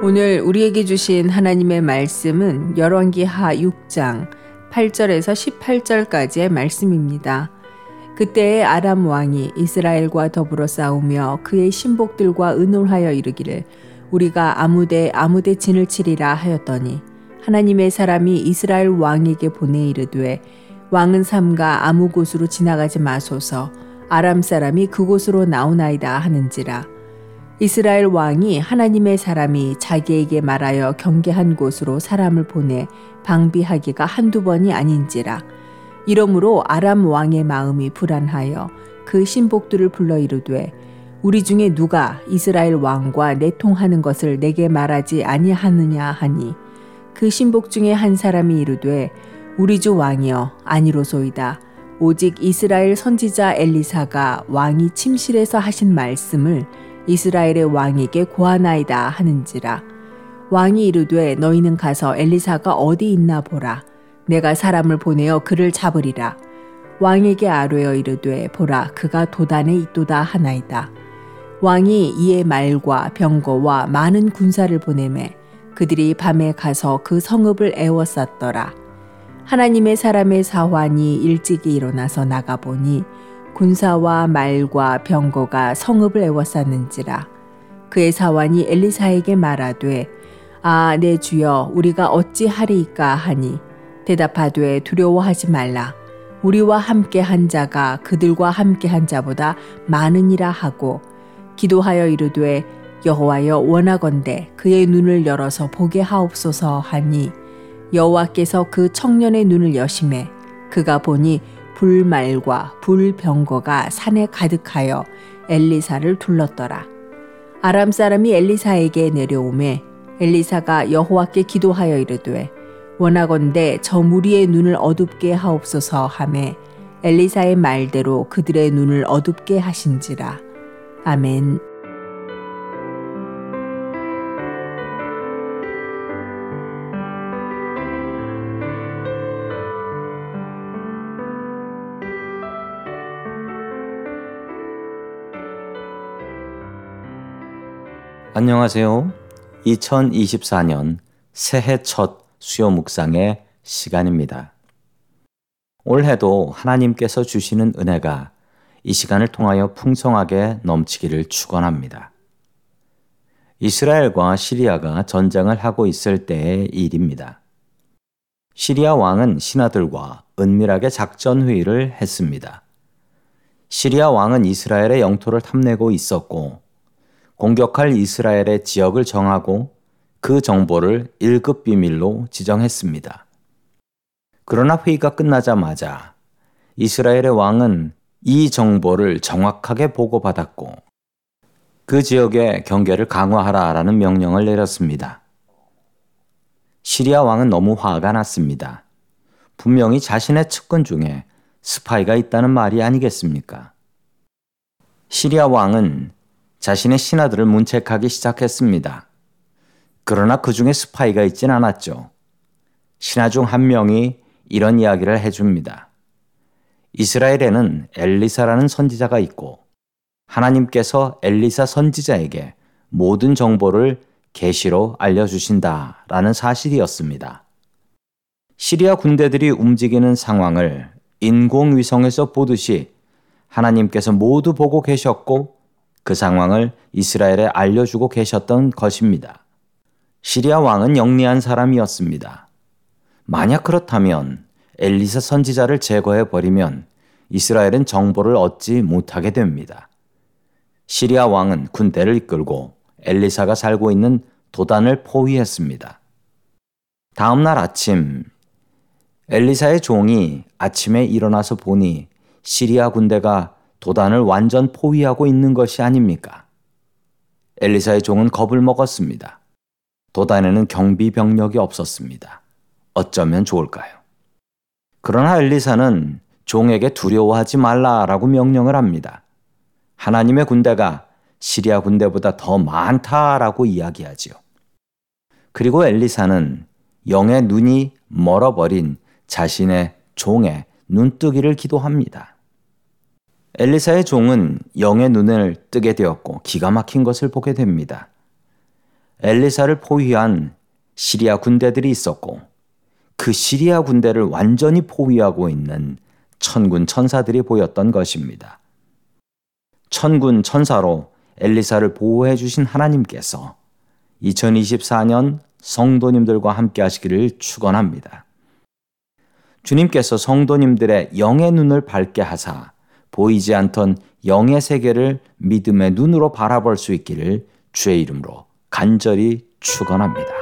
오늘 우리에게 주신 하나님의 말씀은 열왕기 하 6장 8절에서 18절까지의 말씀입니다. 그때의 아람 왕이 이스라엘과 더불어 싸우며 그의 신복들과 의논하여 이르기를 우리가 아무데 아무데 진을 치리라 하였더니 하나님의 사람이 이스라엘 왕에게 보내 이르되 왕은 삼가 아무 곳으로 지나가지 마소서 아람 사람이 그곳으로 나오나이다 하는지라 이스라엘 왕이 하나님의 사람이 자기에게 말하여 경계한 곳으로 사람을 보내 방비하기가 한두 번이 아닌지라. 이러므로 아람 왕의 마음이 불안하여 그 신복들을 불러 이르되 우리 중에 누가 이스라엘 왕과 내통하는 것을 내게 말하지 아니하느냐 하니? 그 신복 중에 한 사람이 이르되 우리 주 왕이여 아니로소이다. 오직 이스라엘 선지자 엘리사가 왕이 침실에서 하신 말씀을 이스라엘의 왕에게 고하나이다 하는지라. 왕이 이르되 너희는 가서 엘리사가 어디 있나 보라. 내가 사람을 보내어 그를 잡으리라. 왕에게 아뢰어 이르되 보라 그가 도단에 있도다 하나이다. 왕이 이에 말과 병거와 많은 군사를 보내매 그들이 밤에 가서 그 성읍을 애워쌌더라. 하나님의 사람의 사환이 일찍이 일어나서 나가보니 군사와 말과 병거가 성읍을 애워쌌는지라. 그의 사환이 엘리사에게 말하되 아 내 주여 우리가 어찌하리이까 하니? 대답하되 두려워하지 말라. 우리와 함께 한 자가 그들과 함께 한 자보다 많으니라 하고 기도하여 이르되 여호와여 원하건대 그의 눈을 열어서 보게 하옵소서 하니 여호와께서 그 청년의 눈을 여심해 그가 보니 불말과 불병거가 산에 가득하여 엘리사를 둘렀더라. 아람 사람이 엘리사에게 내려오매 엘리사가 여호와께 기도하여 이르되 원하건대 저 무리의 눈을 어둡게 하옵소서 하매 엘리사의 말대로 그들의 눈을 어둡게 하신지라. 아멘. 안녕하세요. 2024년 새해 첫 수요 묵상의 시간입니다. 올해도 하나님께서 주시는 은혜가 이 시간을 통하여 풍성하게 넘치기를 축원합니다. 이스라엘과 시리아가 전쟁을 하고 있을 때의 일입니다. 시리아 왕은 신하들과 은밀하게 작전 회의를 했습니다. 시리아 왕은 이스라엘의 영토를 탐내고 있었고 공격할 이스라엘의 지역을 정하고 그 정보를 1급 비밀로 지정했습니다. 그러나 회의가 끝나자마자 이스라엘의 왕은 이 정보를 정확하게 보고받았고 그 지역의 경계를 강화하라라는 명령을 내렸습니다. 시리아 왕은 너무 화가 났습니다. 분명히 자신의 측근 중에 스파이가 있다는 말이 아니겠습니까? 시리아 왕은 자신의 신하들을 문책하기 시작했습니다. 그러나 그 중에 스파이가 있진 않았죠. 신하 중 한 명이 이런 이야기를 해줍니다. 이스라엘에는 엘리사라는 선지자가 있고 하나님께서 엘리사 선지자에게 모든 정보를 계시로 알려주신다라는 사실이었습니다. 시리아 군대들이 움직이는 상황을 인공위성에서 보듯이 하나님께서 모두 보고 계셨고 그 상황을 이스라엘에 알려주고 계셨던 것입니다. 시리아 왕은 영리한 사람이었습니다. 만약 그렇다면 엘리사 선지자를 제거해 버리면 이스라엘은 정보를 얻지 못하게 됩니다. 시리아 왕은 군대를 이끌고 엘리사가 살고 있는 도단을 포위했습니다. 다음 날 아침 엘리사의 종이 아침에 일어나서 보니 시리아 군대가 도단을 완전 포위하고 있는 것이 아닙니까? 엘리사의 종은 겁을 먹었습니다. 도단에는 경비 병력이 없었습니다. 어쩌면 좋을까요? 그러나 엘리사는 종에게 두려워하지 말라라고 명령을 합니다. 하나님의 군대가 시리아 군대보다 더 많다라고 이야기하지요. 그리고 엘리사는 영의 눈이 멀어버린 자신의 종의 눈뜨기를 기도합니다. 엘리사의 종은 영의 눈을 뜨게 되었고 기가 막힌 것을 보게 됩니다. 엘리사를 포위한 시리아 군대들이 있었고 그 시리아 군대를 완전히 포위하고 있는 천군 천사들이 보였던 것입니다. 천군 천사로 엘리사를 보호해 주신 하나님께서 2024년 성도님들과 함께 하시기를 축원합니다. 주님께서 성도님들의 영의 눈을 밝게 하사 보이지 않던 영의 세계를 믿음의 눈으로 바라볼 수 있기를 주의 이름으로 간절히 축원합니다.